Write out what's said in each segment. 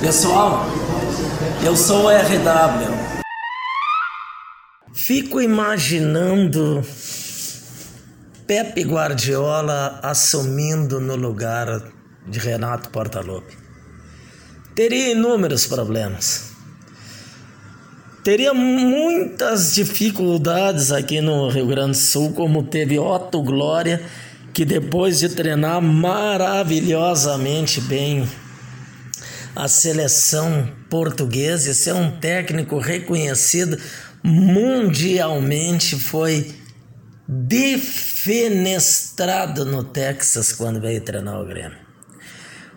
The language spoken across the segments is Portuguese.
Pessoal, eu sou o RW. Fico imaginando Pepe Guardiola assumindo no lugar de Renato Portaluppi. Teria inúmeros problemas. Teria muitas dificuldades aqui no Rio Grande do Sul, como teve Otto Glória, que depois de treinar maravilhosamente bem a seleção portuguesa e ser um técnico reconhecido mundialmente, foi defenestrado no Texas quando veio treinar o Grêmio.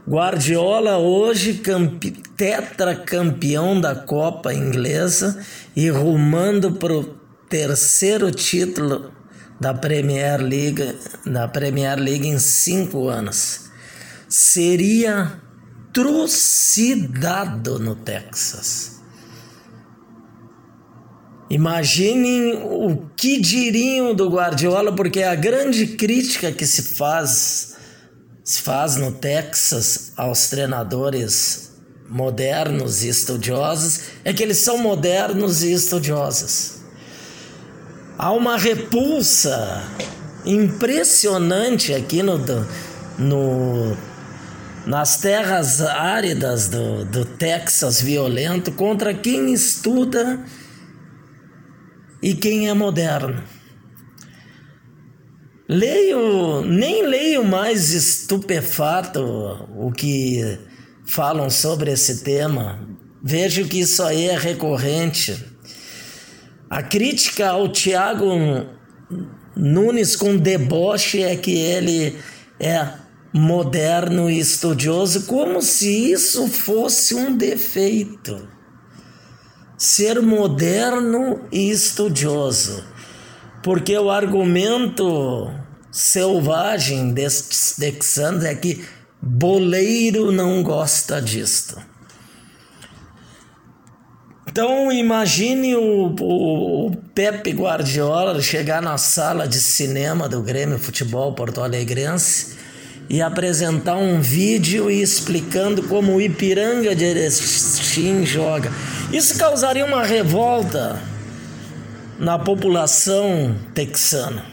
Guardiola hoje campe, tetracampeão da Copa Inglesa e rumando para o terceiro título da Premier League, da Premier League em cinco anos. Seria trucidado no Texas. Imaginem o que diriam do Guardiola, porque a grande crítica que se faz faz no Texas aos treinadores modernos e estudiosos é que eles são modernos e estudiosos. Há uma repulsa impressionante aqui no, no nas terras áridas do, do Texas violento contra quem estuda e quem é moderno. Leio, nem leio mais estupefato o que falam sobre esse tema. Vejo que isso aí é recorrente. A crítica ao Tiago Nunes com deboche é que ele é moderno e estudioso, como se isso fosse um defeito. Ser moderno e estudioso. Porque o argumento selvagem destes texanos é que boleiro não gosta disto. Então imagine o, o, o, Pepe Guardiola chegar na sala de cinema do Grêmio Futebol Porto Alegrense e apresentar um vídeo explicando como o Ipiranga de Erechim joga. Isso causaria uma revolta na população texana.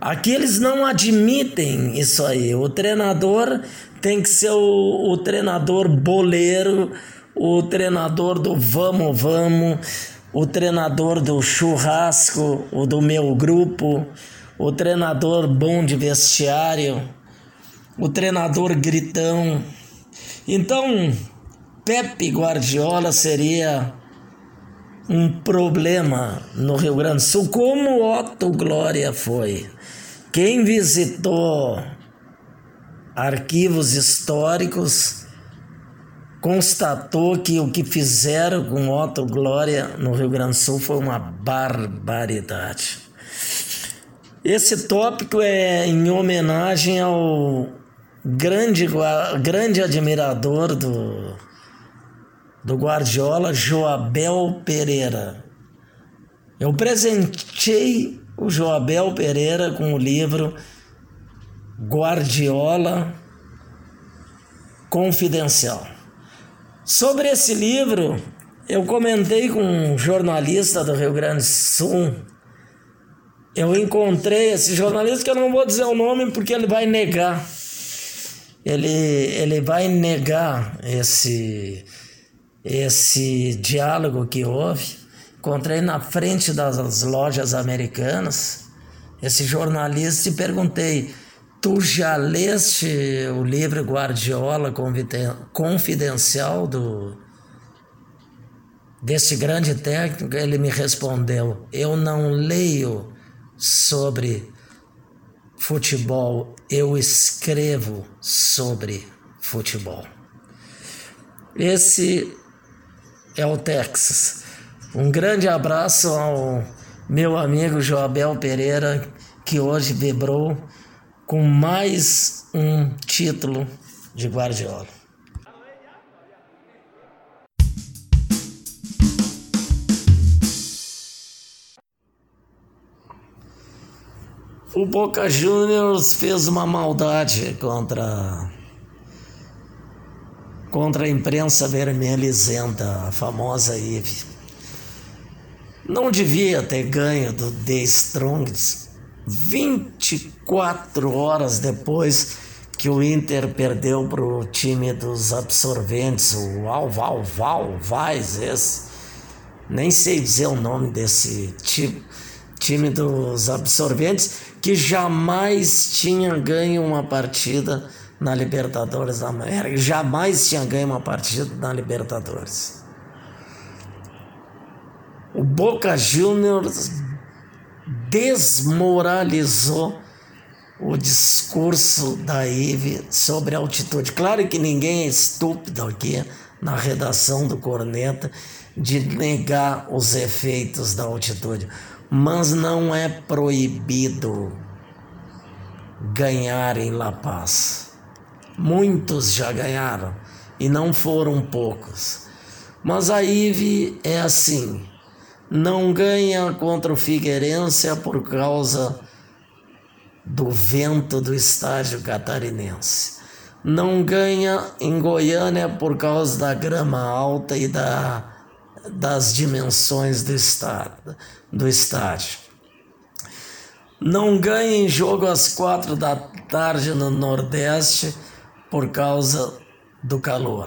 Aqui eles não admitem isso aí. O treinador tem que ser o, o treinador boleiro, o treinador do vamos, vamos, o treinador do churrasco, o do meu grupo, o treinador bom de vestiário o treinador gritão. Então, Pepe Guardiola seria um problema no Rio Grande do Sul, como Otto Glória foi. Quem visitou arquivos históricos constatou que o que fizeram com Otto Glória no Rio Grande do Sul foi uma barbaridade. Esse tópico é em homenagem ao grande, grande admirador do, do Guardiola, Joabel Pereira. Eu presentei o Joabel Pereira com o livro Guardiola Confidencial. Sobre esse livro, eu comentei com um jornalista do Rio Grande do Sul. Eu encontrei esse jornalista que eu não vou dizer o nome porque ele vai negar ele, ele vai negar esse, esse diálogo que houve. Encontrei na frente das lojas americanas esse jornalista e perguntei: Tu já leste o livro Guardiola Confidencial do desse grande técnico? Ele me respondeu: Eu não leio sobre futebol, eu escrevo sobre futebol. Esse é o Texas. Um grande abraço ao meu amigo Joabel Pereira, que hoje vibrou com mais um título de Guardiola. O Boca Juniors fez uma maldade contra contra a imprensa vermelha isenta, a famosa IVE. Não devia ter ganho do The Strongs 24 horas depois que o Inter perdeu para o time dos absorventes, o Val, Val, Val, Vaz, esse. Nem sei dizer o nome desse time, time dos absorventes, que jamais tinha ganho uma partida na Libertadores da América. Jamais tinha ganho uma partida na Libertadores. O Boca Juniors desmoralizou o discurso da Ive sobre altitude. Claro que ninguém é estúpido aqui na redação do Corneta de negar os efeitos da altitude, mas não é proibido ganhar em La Paz. Muitos já ganharam e não foram poucos. Mas a Ive é assim, não ganha contra o Figueirense é por causa do vento do estádio catarinense. Não ganha em Goiânia por causa da grama alta e da, das dimensões do, do estádio. Não ganha em jogo às quatro da tarde no Nordeste por causa do calor.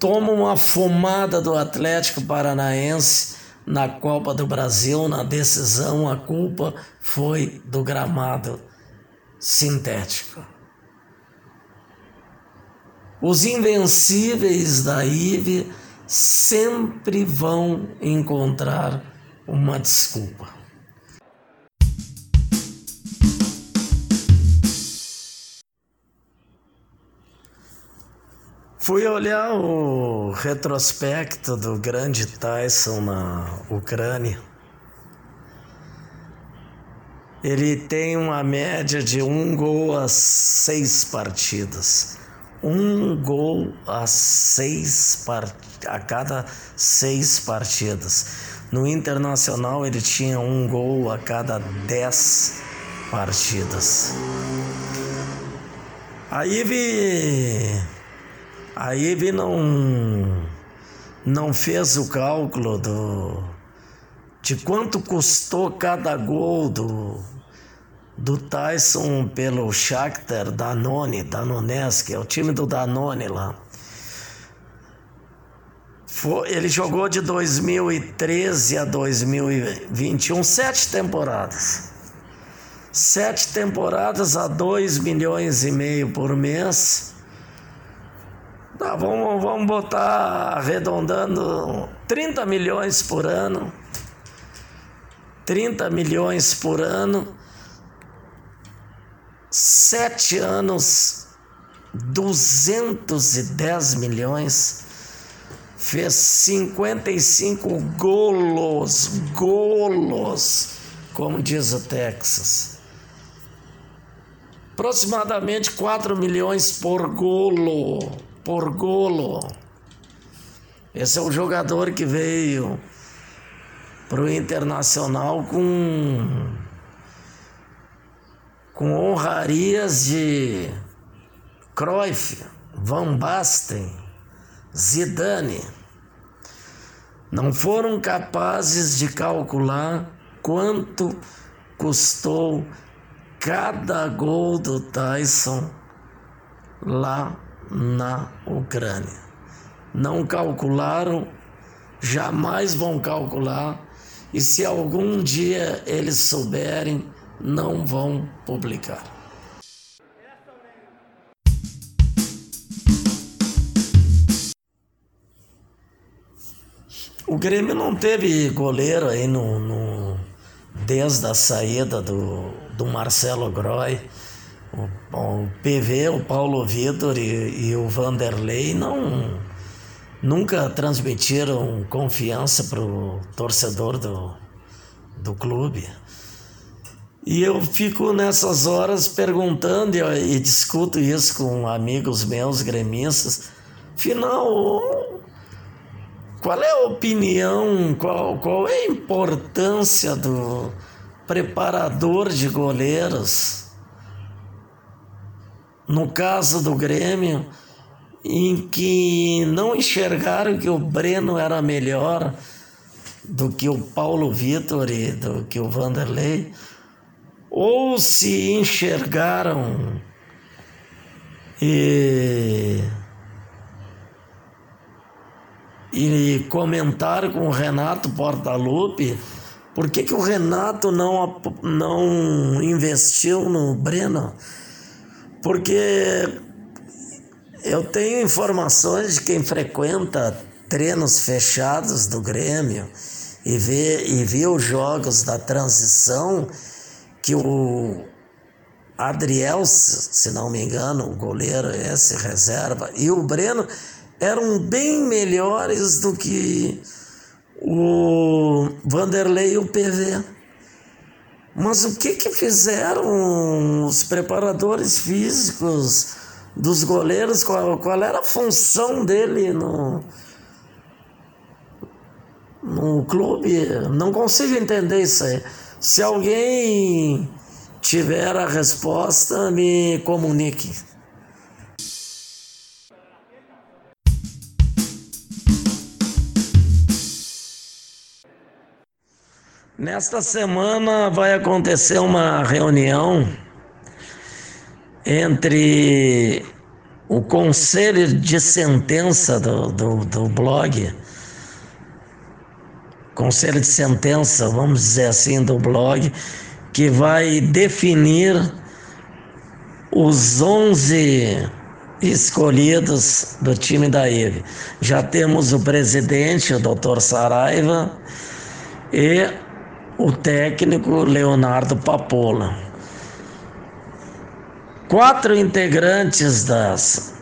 Toma uma fumada do Atlético Paranaense na Copa do Brasil, na decisão, a culpa foi do gramado sintético. Os invencíveis da IVE sempre vão encontrar uma desculpa. Fui olhar o retrospecto do grande Tyson na Ucrânia. Ele tem uma média de um gol a seis partidas. Um gol a seis part... a cada seis partidas. No Internacional ele tinha um gol a cada dez partidas. Aí vi a IBE não, não fez o cálculo do, de quanto custou cada gol do, do Tyson pelo Shakhtar Danone, Danonesk, é o time do Danone lá. Foi, ele jogou de 2013 a 2021, sete temporadas. Sete temporadas a 2 milhões e meio por mês Tá, vamos, vamos botar arredondando 30 milhões por ano. 30 milhões por ano. Sete anos, 210 milhões. Fez 55 golos, golos, como diz o Texas. Aproximadamente 4 milhões por golo. Porgolo. Esse é o jogador que veio para o Internacional com, com honrarias de Cruyff, Van Basten, Zidane. Não foram capazes de calcular quanto custou cada gol do Tyson lá na Ucrânia. Não calcularam, jamais vão calcular, e se algum dia eles souberem, não vão publicar. O Grêmio não teve goleiro aí no, no desde a saída do, do Marcelo Groy. O, o PV, o Paulo Vitor e, e o Vanderlei não nunca transmitiram confiança para o torcedor do, do clube. E eu fico nessas horas perguntando e, e discuto isso com amigos meus gremistas. Afinal, qual é a opinião, qual, qual é a importância do, preparador de goleiros. No caso do Grêmio, em que não enxergaram que o Breno era melhor do que o Paulo Vitor e do que o Vanderlei, ou se enxergaram e, e comentaram com o Renato Portaluppi por que, que o Renato não, não investiu no Breno? Porque eu tenho informações de quem frequenta treinos fechados do Grêmio e vê, e os jogos da transição que o Adriel, se não me engano, o goleiro esse reserva, e o Breno eram bem melhores do que o Vanderlei e o PV. Mas o que, que fizeram os preparadores físicos dos goleiros? Qual, qual era a função dele no, no clube? Não consigo entender isso aí. Se alguém tiver a resposta, me comunique. Nesta semana vai acontecer uma reunião entre o conselho de sentença do, do, do blog, conselho de sentença, vamos dizer assim, do blog, que vai definir os 11 escolhidos do time da IVE. Já temos o presidente, o doutor Saraiva, e o técnico Leonardo Papola. Quatro integrantes das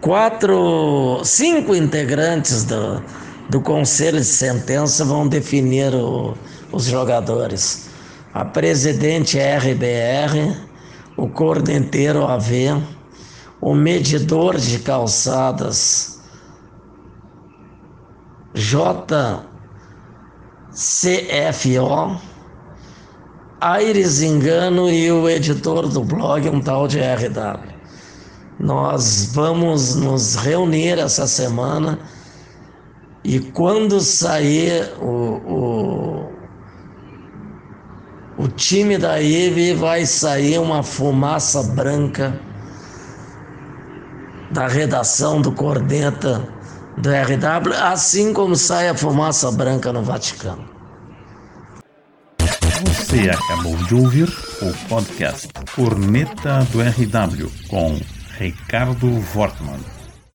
quatro, cinco integrantes do, do conselho de sentença vão definir o, os jogadores. A presidente RBR, o cordenteiro AV, o medidor de calçadas J CFO, Aires Engano e o editor do blog, um tal de RW. Nós vamos nos reunir essa semana e quando sair o, o, o time da IVE vai sair uma fumaça branca da redação do Corneta do RW, assim como sai a fumaça branca no Vaticano. Você acabou de ouvir o podcast Corneta do RW com Ricardo Wortmann.